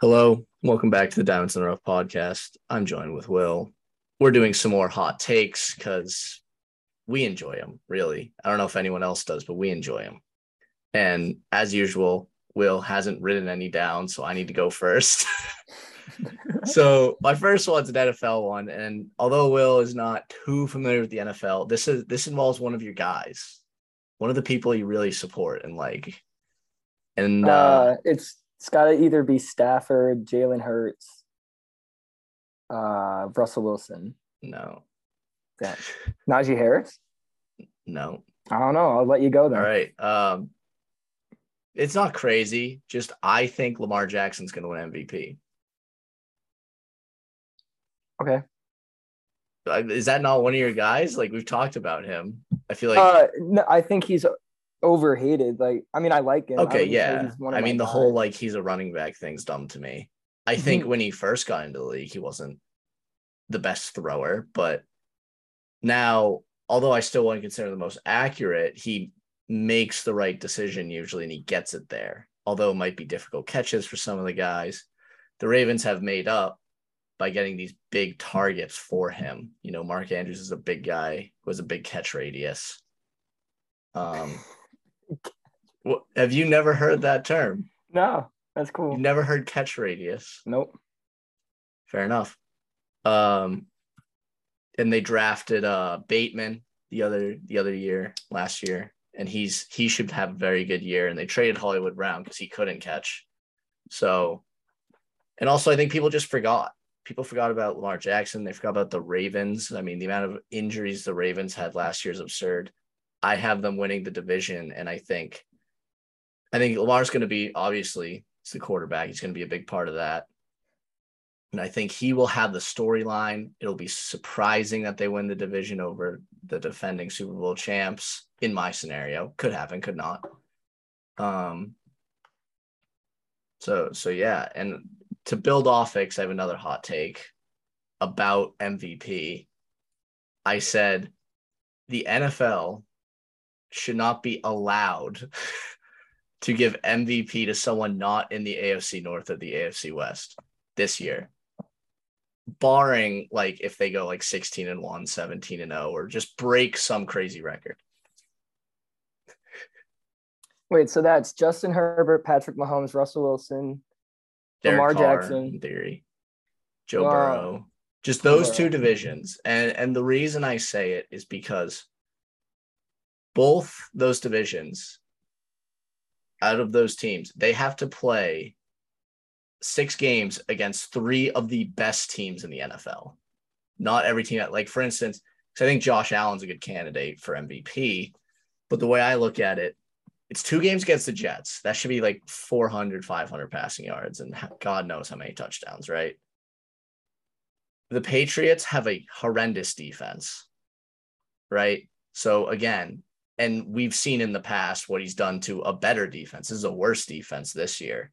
Hello, welcome back to the Diamonds in the Rough podcast. I'm joined with Will. We're doing some more hot takes because we enjoy them, really. I don't know if anyone else does, but we enjoy them. And as usual, Will hasn't written any down, so I need to go first. so my first one's an NFL one, and although Will is not too familiar with the NFL, this is this involves one of your guys, one of the people you really support and like. And uh, Uh, it's it's got to either be Stafford, Jalen Hurts, uh, Russell Wilson, no, that Najee Harris. no, I don't know. I'll let you go then. All right. Um, it's not crazy. Just I think Lamar Jackson's going to win MVP. Okay. Is that not one of your guys? Like we've talked about him. I feel like uh, no, I think he's overhated. Like, I mean, I like him. Okay, wouldn't yeah. he's one of I mean, the whole like he's a running back thing's dumb to me. I think Mhm. when he first got into the league, he wasn't the best thrower, but now, although I still wouldn't consider the most accurate, he makes the right decision usually and he gets it there. Although it might be difficult catches for some of the guys, the Ravens have made up by getting these big targets for him. You know, Mark Andrews is a big guy who has a big catch radius. Um, wh- have you never heard that term? no, that's cool. You've never heard catch radius. Nope. Fair enough. Um, and they drafted uh Bateman the other the other year last year, and he's he should have a very good year. And they traded Hollywood Brown because he couldn't catch. So, and also I think people just forgot. People forgot about Lamar Jackson. They forgot about the Ravens. I mean, the amount of injuries the Ravens had last year is absurd. I have them winning the division, and I think, I think Lamar's going to be obviously he's the quarterback. He's going to be a big part of that. And I think he will have the storyline. It'll be surprising that they win the division over the defending Super Bowl champs in my scenario. Could happen, could not. Um so so yeah, and to build off I have another hot take about MVP. I said the NFL should not be allowed to give MVP to someone not in the AFC North or the AFC West this year barring like if they go like 16 and 1 17 and 0 or just break some crazy record Wait, so that's Justin Herbert, Patrick Mahomes, Russell Wilson. Derek Lamar Carr, Jackson. in theory joe Wow. burrow just those two divisions and and the reason i say it is because both those divisions out of those teams they have to play six games against three of the best teams in the nfl not every team like for instance 'cause i think josh allen's a good candidate for mvp but the way i look at it it's two games against the jets. That should be like 400 500 passing yards and god knows how many touchdowns right? The patriots have a horrendous defense right? So again and we've seen in the past what he's done to a better defense this is a worse defense this year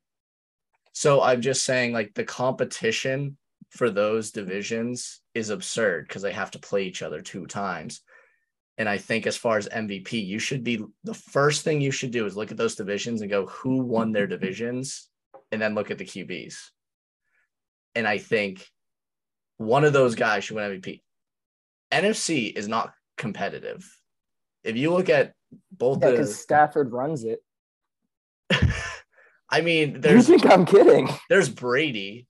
so i'm just saying like the competition for those divisions is absurd because they have to play each other two times and I think as far as MVP, you should be the first thing you should do is look at those divisions and go who won their divisions and then look at the QBs. And I think one of those guys should win MVP. NFC is not competitive. If you look at both Yeah, the because Stafford runs it. I mean, you there's think I'm kidding? there's Brady.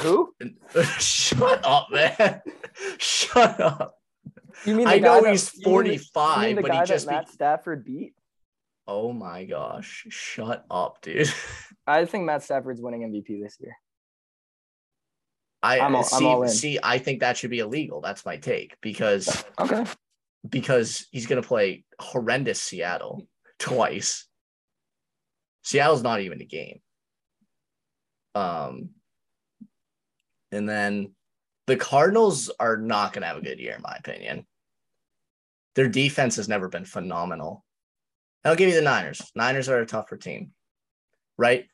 Who? Shut up, man. Shut up. You mean I know that- he's you mean the- you 45, mean the but he just that be- Stafford beat. Oh my gosh. Shut up, dude. I think Matt Stafford's winning MVP this year. I I'm all- I'm all in. see I think that should be illegal. That's my take because Okay. Because he's going to play horrendous Seattle twice. Seattle's not even a game. Um and then the Cardinals are not going to have a good year in my opinion. Their defense has never been phenomenal. I'll give you the Niners. Niners are a tougher team. Right?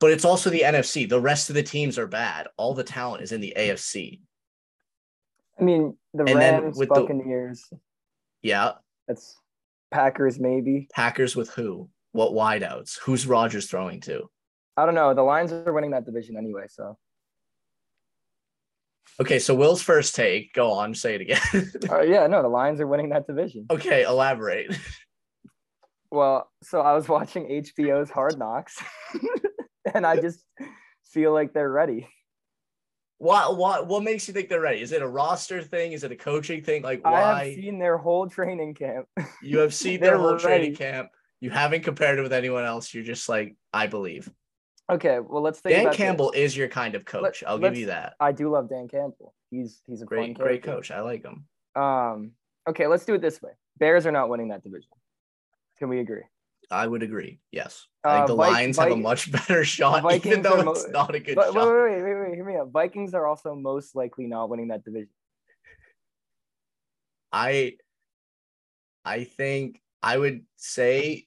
But it's also the NFC. The rest of the teams are bad. All the talent is in the AFC. I mean, the And Rams, the- Buccaneers. Yeah, That's Packers, maybe. Packers with who? What wideouts? Who's Rodgers throwing to? I don't know. The Lions are winning that division anyway, so Okay, so Will's first take. Go on, say it again. uh, yeah, no, the Lions are winning that division. okay, elaborate. Well, so I was watching HBO's Hard Knocks, and I just feel like they're ready. What what what makes you think they're ready? Is it a roster thing? Is it a coaching thing? Like why? I have seen their whole training camp. you have seen their whole training camp. You haven't compared it with anyone else. You're just like, I believe. Okay, well let's think Dan about this. Campbell is your kind of coach. I'll give you that. I do love Dan Campbell. He's he's a Great, great coach. I like him. Um, okay, let's do it this way. Bears are not winning that division. Can we agree? I would agree. Yes. I think Uh, the Vi- Lions have a much better shot, even Vikings though are mo- it's not a good But wait, shot. wait, wait, wait, wait, hear me out. Vikings are also most likely not winning that division. I I think I would say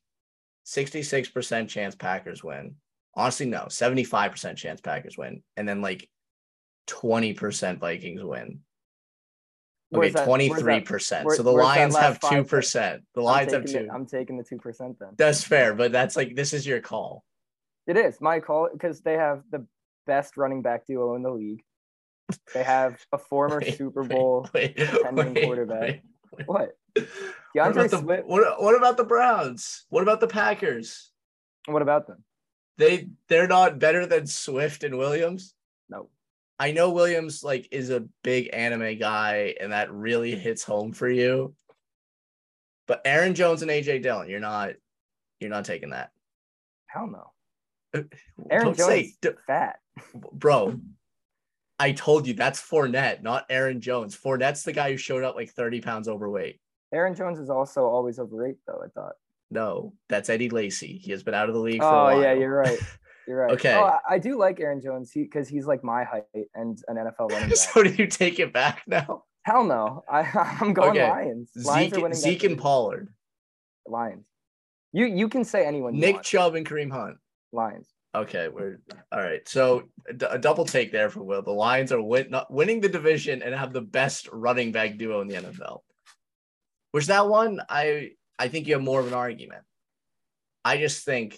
66% chance Packers win. Honestly, no, 75% chance Packers win. And then like 20% Vikings win. Okay, where's that- 23%. so the Lions have 2%. The Lions have 2. the- I'm taking the two percent then. That's fair, but that's like this is your call. It is my call because they have the best running back duo in the league. They have a former Wait, Super Bowl. wait, wait, quarterback. wait. What? What DeAndre about, the, Swift. what, what about the Browns? What about the Packers? What about them? They they're not better than Swift and Williams. I know Williams like is a big anime guy and that really hits home for you. But Aaron Jones and AJ Dillon, you're not you're not taking that. Hell no. Uh, Aaron Don't Jones say- fat. bro. I told you that's Fournette, not Aaron Jones. Fournette's the guy who showed up like 30 pounds overweight. Aaron Jones is also always overweight, though. I thought. No, that's Eddie Lacy. He has been out of the league for a Oh yeah, you're right. You're right. Okay. Oh, I, I do like Aaron Jones because he's like my height and an NFL running back. so do you take it back now? Hell no. I I'm going Okay. Lions. Lions Zeke, Zeke and. Pollard, Lions. You you can say anyone. Nick. Chubb and Kareem Hunt. Lions. Okay, we're all right. So a double take there for Will. The Lions are win- not winning the division and have the best running back duo in the NFL. Which that one, I I think you have more of an argument. I just think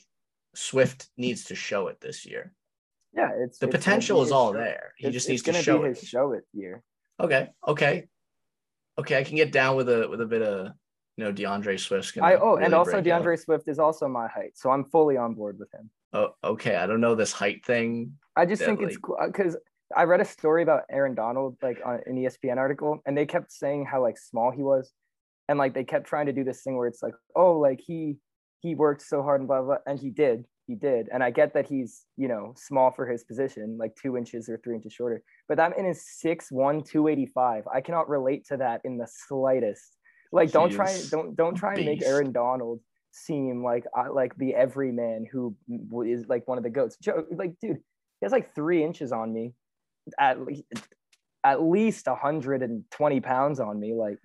Swift needs to show it this year. Yeah, it's The it's potential is all show. there. He It's- just needs to show it. show it year. Okay, okay, okay. I can get down with a with a bit of you know DeAndre Swift's gonna. I oh, and also out. DeAndre Swift is also my height, so I'm fully on board with him. Oh, okay. I don't know this height thing. I just think Definitely. it's cool uh, because I read a story about Aaron Donald like on an ESPN article, and they kept saying how like small he was, and like they kept trying to do this thing where it's like, oh, like he he worked so hard and blah blah, and he did, he did, and I get that he's you know small for his position, like two inches or three inches shorter, but that man is six one, two eighty five. I cannot relate to that in the slightest. Like, don't try, don't don't try and make. Aaron Donald seem like uh, like the everyman who is like one of the goats. Joe, like, dude, he has like three inches on me, at least at least 120 pounds on me. Like,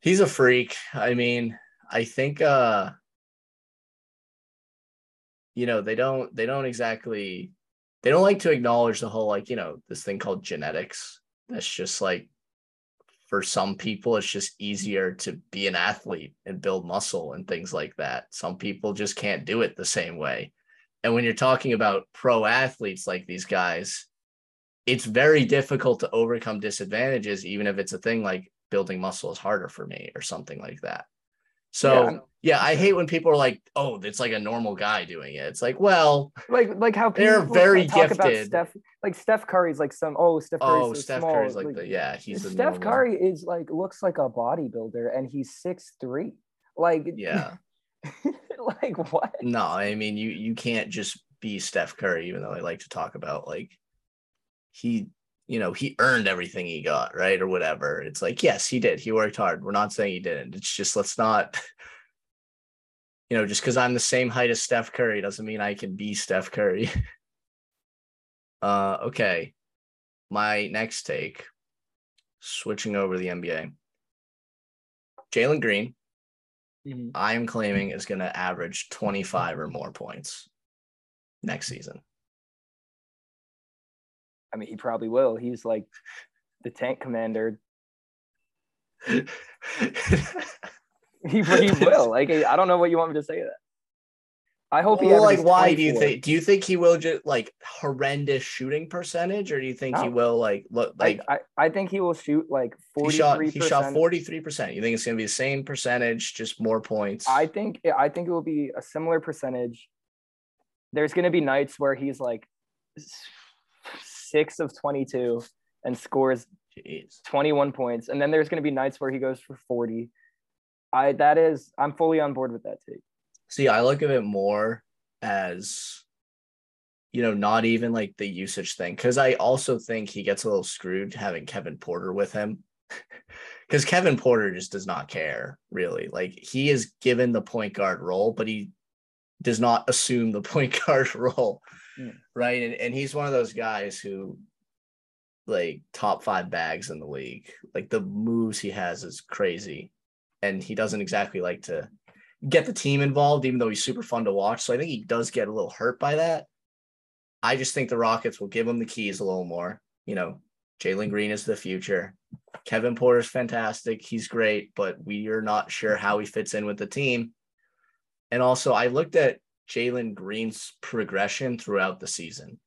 He's a freak. I mean, I think uh you know, they don't they don't exactly they don't like to acknowledge the whole like, you know, this thing called genetics. That's just like for some people it's just easier to be an athlete and build muscle and things like that. Some people just can't do it the same way. And when you're talking about pro athletes like these guys, it's very difficult to overcome disadvantages, even if it's a thing like building muscle is harder for me or something like that. So Yeah, yeah, I'm- hate when people are like, "Oh, it's like a normal guy doing it." It's like, well, like, like how They're people very talk about gifted. Steph. Like Steph Curry's like some. Oh, Steph Curry's oh, so Steph small. Curry's like, the yeah, he's Steph normal. Curry is like looks like a bodybuilder, and he's six three. Like, Yeah, like what? no, I mean you you can't just be Steph Curry, even though I like to talk about like he, you know, he earned everything he got, right, or whatever. It's like yes, he did. He worked hard. We're not saying he didn't. It's just let's not. You know, just because I'm the same height as Steph Curry doesn't mean I can be Steph Curry. uh, okay. My next take, switching over to the NBA. Jalen Green, I am claiming is going to average 25 or more points next season. I mean, he probably will. He's like the tank commander. He, he will. Like, I don't know what you want me to say to that. I hope he Well, like, why do you think? Do you think he will just like horrendous shooting percentage, or do you think he will like look like I, I I think he will shoot like he shot? He shot forty three percent. You think it's gonna be the same percentage, just more points? I think I think it will be a similar percentage. There's going to be nights where he's like six of twenty two and scores Jeez. 21 points, and then there's going to be nights where he goes for 40. I that is I'm fully on board with that take. See, I look at it more as, you know, not even like the usage thing, because I also think he gets a little screwed having Kevin Porter with him. Because Kevin Porter just does not care, really. Like he is given the point guard role, but he does not assume the point guard role. Hmm. Right. And, and he's one of those guys who, like, top five bags in the league. Like the moves he has is crazy. And he doesn't exactly like to get the team involved, even though he's super fun to watch. So I think he does get a little hurt by that. I just think the Rockets will give him the keys a little more. You know, Jalen Green is the future. Kevin Porter's fantastic. He's great, but we are not sure how he fits in with the team. And also, I looked at Jalen Green's progression throughout the season.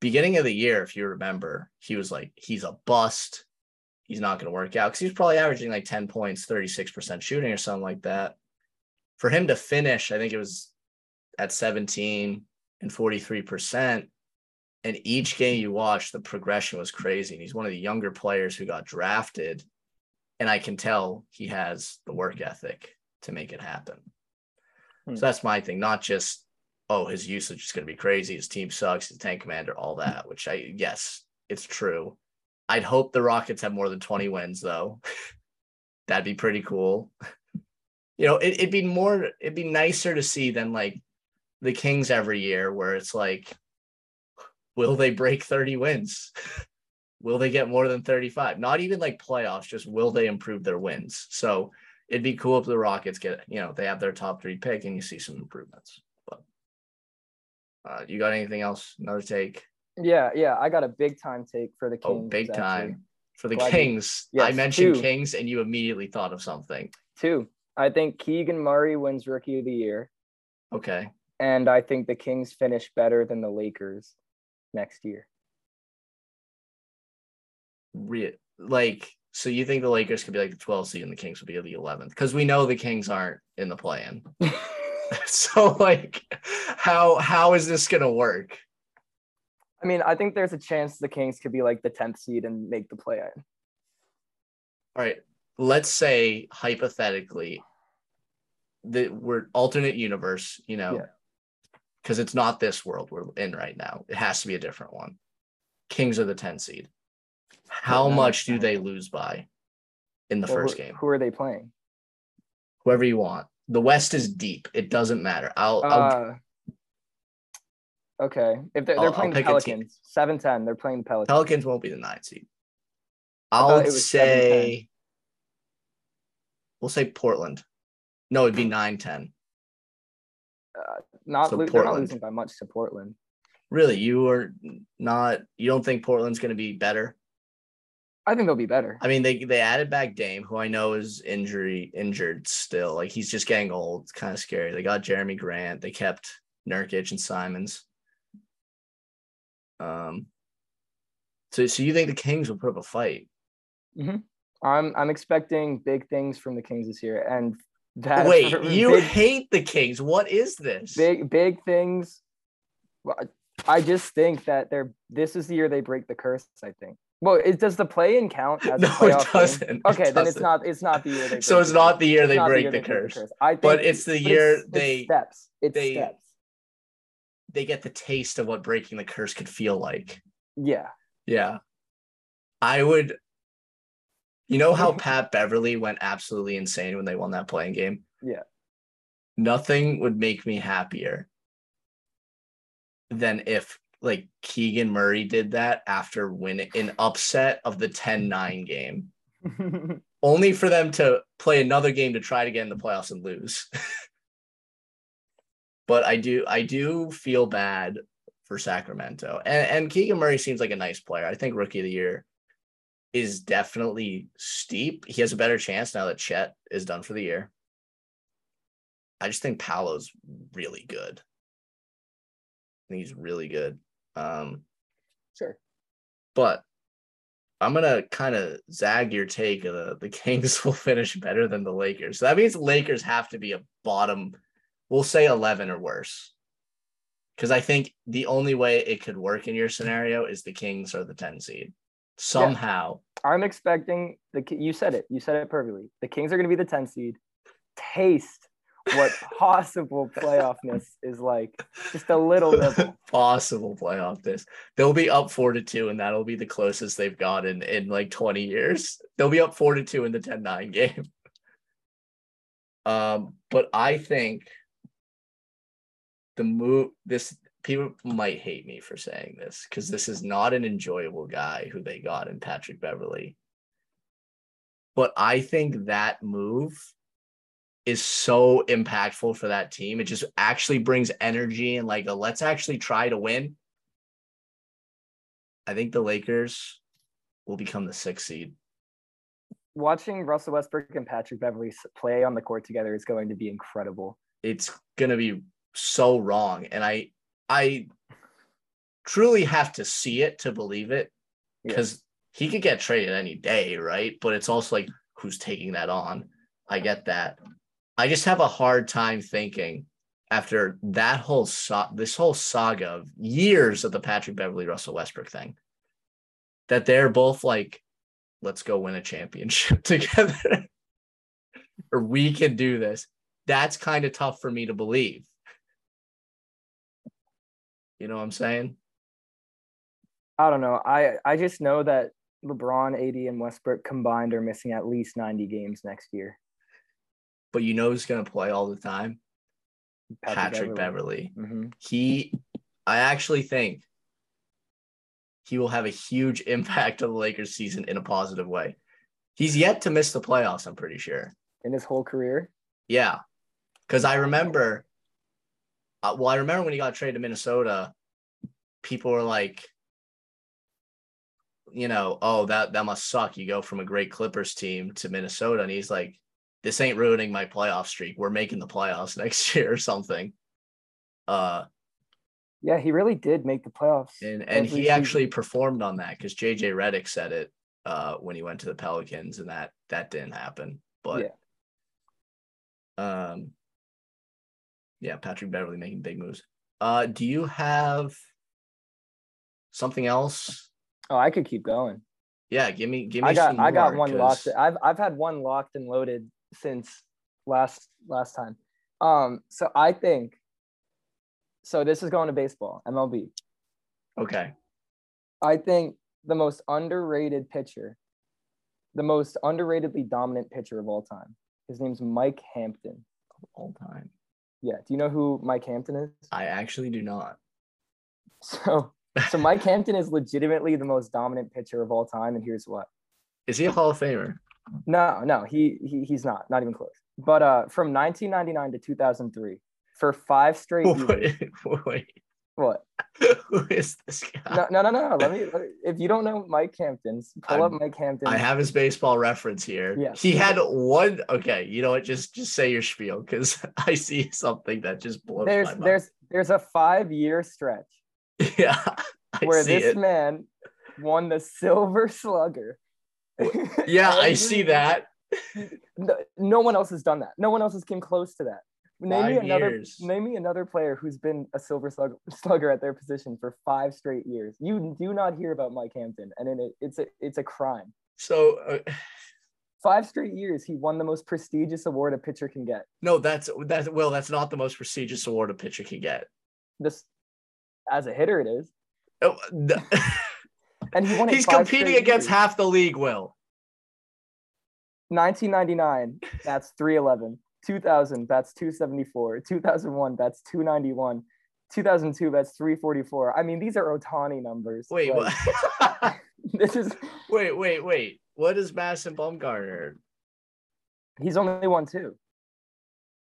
Beginning of the year, if you remember, he was like, he's a bust. He's not going to work out because he was probably averaging like 10 points, 36% shooting or something like that. For him to finish, I think it was at 17 and 43%. And each game you watch, the progression was crazy. And he's one of the younger players who got drafted. And I can tell he has the work ethic to make it happen. Hmm. So that's my thing, not just, oh, his usage is going to be crazy. His team sucks. He's a tank commander, all that, which I, yes, it's true. I'd hope the Rockets have more than 20 wins, though. That'd be pretty cool. You know, it, it'd be more, it'd be nicer to see than like the Kings every year, where it's like, will they break 30 wins? will they get more than 35? Not even like playoffs, just will they improve their wins? So it'd be cool if the Rockets get, you know, they have their top three pick and you see some improvements. But uh, you got anything else? Another take? Yeah, yeah. I got a big time take for the Kings. Oh, big actually. time. For the Glad you- Kings, I mentioned two. Kings and you immediately thought of something. Two. I think Keegan Murray wins Rookie of the Year, Okay. and I think the Kings finish better than the Lakers next year. Re- like, so you think the Lakers could be like the 12th seed and the Kings would be the 11th? Because we know the Kings aren't in the play-in. so like how how is this gonna work? I mean, I think there's a chance the Kings could be like the 10th seed and make the play in. All right, let's say hypothetically that we're alternate universe, you know, Yeah. because it's not this world we're in right now. It has to be a different one. Kings are the 10 seed. How much do they lose by in the Well, first game? Who are they playing? Whoever you want. The West is deep. It doesn't matter. I'll, I'll Uh, okay. If they're, they're I'll playing the pick a. Pelicans, 7 10, they're playing the Pelicans. Pelicans won't be the nine seed. I'll say we'll say Portland. No, it'd be 9 10. not so lo- they're not Portland. losing by much to Portland. Really, you are not you don't think Portland's gonna be better? I think they'll be better. I mean, they they added back Dame, who I know is injury injured still. Like he's just getting old. It's kind of scary. They got Jerami Grant. They kept Nurkic and Simons. Um. So, so you think the Kings will put up a fight? I'm I'm expecting big things from the Kings this year, and that Wait, you big, hate the Kings. What is this? big big things. Well, I just think that they're this is the year they break the curse. I think. Well, it does the play in count as No, a it playoff game? doesn't. It Okay, then it's doesn't. not it's not the year they. So it's the not the year they the break the they curse. I think, But it's the but year it's- it's they- steps. It's they- steps. They get the taste of what breaking the curse could feel like. Yeah. Yeah. I would you know how Pat Beverley went absolutely insane when they won that play-in game? Yeah. Nothing would make me happier than if like Keegan Murray did that after winning an upset of the 10-9 game. Only for them to play another game to try to get in the playoffs and lose. but I do I do feel bad for Sacramento. And and Keegan Murray seems like a nice player. I think rookie of the year is definitely steep. He has a better chance now that Chet is done for the year. I just think Paolo's really good. I think he's really good. Um, Sure. but I'm gonna kind of zag your take the the Kings will finish better than the Lakers. So that means the Lakers have to be a bottom, we'll say 11 or worse. Because I think the only way it could work in your scenario is the Kings or the 10 seed. Somehow, I'm expecting the you said it. You said it perfectly. The Kings are going to be the 10 seed. Taste what possible playoffness is like. Just a little nibble. possible playoff this. They'll be up four to two, and that'll be the closest they've gotten in like 20 years. They'll be up four to two in the 10-9 game. Um, but I think the move this people might hate me for saying this because this is not an enjoyable guy who they got in Patrick Beverley. But I think that move is so impactful for that team. It just actually brings energy and like a let's actually try to win. I think the Lakers will become the sixth seed. Watching Russell Westbrook and Patrick Beverley play on the court together is going to be incredible. It's gonna be so wrong. And I I truly have to see it to believe it Yeah. because he could get traded any day, right? But it's also like who's taking that on? I get that. I just have a hard time thinking after that whole so- this whole saga of years of the Patrick Beverley Russell Westbrook thing that they're both like, let's go win a championship together, or we can do this. That's kind of tough for me to believe. You know what I'm saying? I don't know. I I just know that LeBron, AD, and Westbrook combined are missing at least 90 games next year. But you know who's gonna play all the time? Patrick, Beverley. hmm He, I actually think he will have a huge impact on the Lakers season in a positive way. He's yet to miss the playoffs, I'm pretty sure. In his whole career. Yeah. Because I remember, uh, well, I remember when he got traded to Minnesota, people were like, you know, oh, that, that must suck. You go from a great Clippers team to Minnesota. And he's like, this ain't ruining my playoff streak. We're making the playoffs next year or something. Uh, Yeah, he really did make the playoffs. and and he season. actually performed on that because JJ Redick said it uh, when he went to the Pelicans, and that that didn't happen. But um, yeah, Patrick Beverley making big moves. Uh, do you have something else? Oh, I could keep going. Yeah, give me give me. I got I got one 'cause- locked. I've I've had one locked and loaded since last last time. Um, so I think so this is going to baseball, MLB. Okay, I think the most underrated pitcher, the most underratedly dominant pitcher of all time. His name's Mike Hampton. Of all time. Yeah. Do you know who Mike Hampton is? I actually do not. So so Mike Hampton is legitimately the most dominant pitcher of all time, and here's what. Is he a Hall of Famer? No, no, he, he he's not, not even close. But uh, from 1999 to 2003, for five straight years. wait, wait, What? who is this guy? No, no, no, no. Let me. If you don't know Mike Hampton, pull up I'm- Mike Hampton. I have his baseball reference here. Yeah. He had one. Okay, you know what? Just just say your spiel because I see something that just blows There's my mind. there's there's a five year stretch yeah, I where this it. man won the Silver Slugger. Yeah, I see that. No, no one else has done that. No one else has came close to that. Name me Five another. years. Name me another player who's been a Silver Slug, Slugger at their position for five straight years. You do not hear about Mike Hampton, and it, it's a it's a crime. So uh, Five straight years, he won the most prestigious award a pitcher can get. no, that's that's well, that's not the most prestigious award a pitcher can get. This, as a hitter, it is, Oh, the- and he won it. He's competing against years. half the league. Will 1999, that's 311. 2000, that's 274. 2001, that's 291. 2002, that's 344. I mean, these are Ohtani numbers. wait, Like, what? This is wait, wait, wait. What is Madison Bumgarner? he's only won two.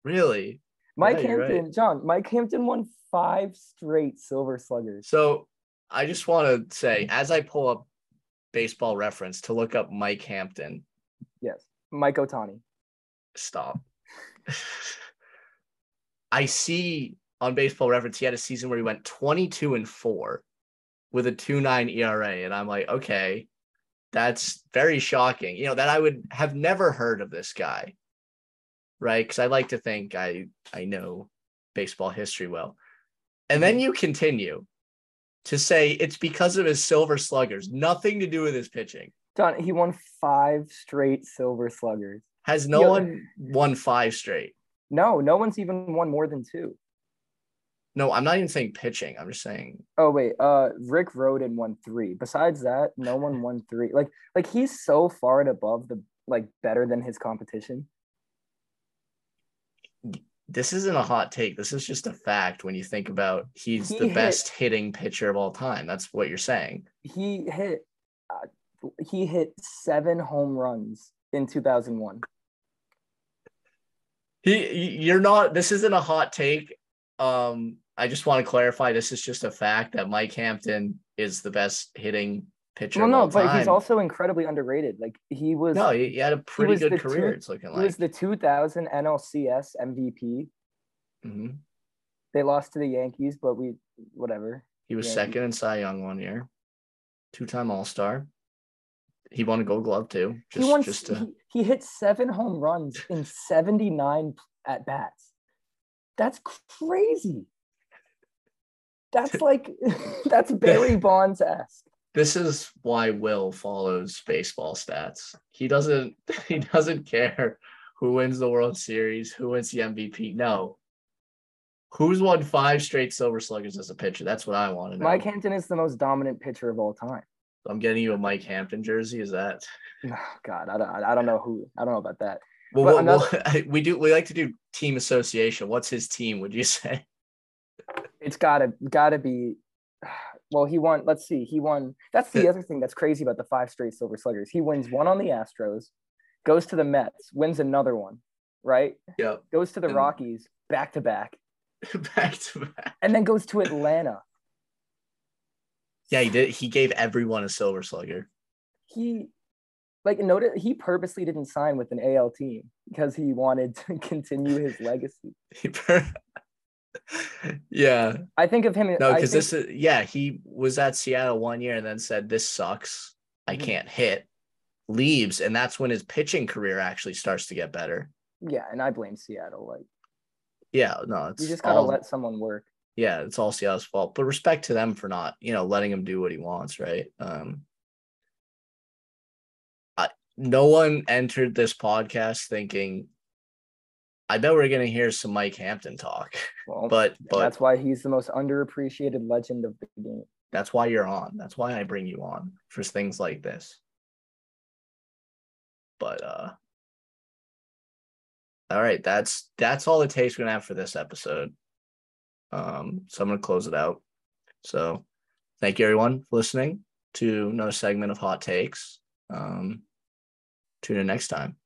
Really? Mike Yeah, you're right. Hampton, John, Mike Hampton won five straight Silver Sluggers. So I just want to say, as I pull up baseball reference to look up Mike Hampton, Yes, Mike Ohtani. stop. I see on baseball reference, he had a season where he went 22 and 4 with a 2-9 ERA. And I'm like, okay, that's very shocking. You know, that I would have never heard of this guy. Right. Because I like to think I I know baseball history well. And then mm-hmm. you continue to say it's because of his silver sluggers, nothing to do with his pitching. Don, he won five straight silver sluggers. Has no one won five straight? No, no one's even won more than two. No, I'm not even saying pitching. I'm just saying Oh wait, uh Rick Rhoden won three. Besides that, no one won three. Like like he's so far and above the like better than his competition. This isn't a hot take. This is just a fact when you think about he's He the hit- best hitting pitcher of all time. That's what you're saying. He hit uh, he hit seven home runs in 2001. He you're not this isn't a hot take. Um I just want to clarify this is just a fact that Mike Hampton is the best hitting pitcher Well, no, but he's also incredibly underrated. Like he was no, he, he had a pretty good career. two- it's looking like he was the 2000 NLCS MVP. Mhm. They lost to the Yankees, but we whatever. He was he- second in Cy Young one year, two time All Star. He won a Gold Glove too. Just, he won just to, he, he hit seven home runs in 79 at bats. That's crazy. That's like that's Barry Bonds esque. This is why Will follows baseball stats. He doesn't he doesn't care who wins the World Series, who wins the MVP. No. Who's won five straight silver sluggers as a pitcher? That's what I want to know. Mike Hampton is the most dominant pitcher of all time. I'm getting you a Mike Hampton jersey. Is that Oh, God, I don't, I don't know who. I don't know about that. well, well, well, we do we like to do team association. What's his team, would you say? It's gotta gotta be. Well, he won. Let's see. He won. That's the other thing that's crazy about the five straight Silver Sluggers. He wins one on the Astros, goes to the Mets, wins another one, right? Yep. Goes to the And- Rockies back to back, back to back. and then goes to Atlanta. Yeah, he did. He gave everyone a silver slugger. He, like, noted he purposely didn't sign with an AL team because he wanted to continue his legacy. He per- yeah. I think of him. No, because think- this is yeah, he was at Seattle one year and then said, This sucks. I Mhm. can't hit. Leaves, and that's when his pitching career actually starts to get better. Yeah, and I blame Seattle. Like, Yeah, no, it's you just gotta all, let someone work. yeah, it's all Seattle's fault. But respect to them for not, you know, letting him do what he wants, right? Um I, no one entered this podcast thinking I bet we're gonna hear some Mike Hampton talk. Well, But but that's why he's the most underappreciated legend of the game. That's why you're on. That's why I bring you on for things like this. But uh all right, that's that's all the takes we're gonna have for this episode. Um, so I'm gonna close it out. So thank you everyone for listening to another segment of Hot Takes. Um tune in next time.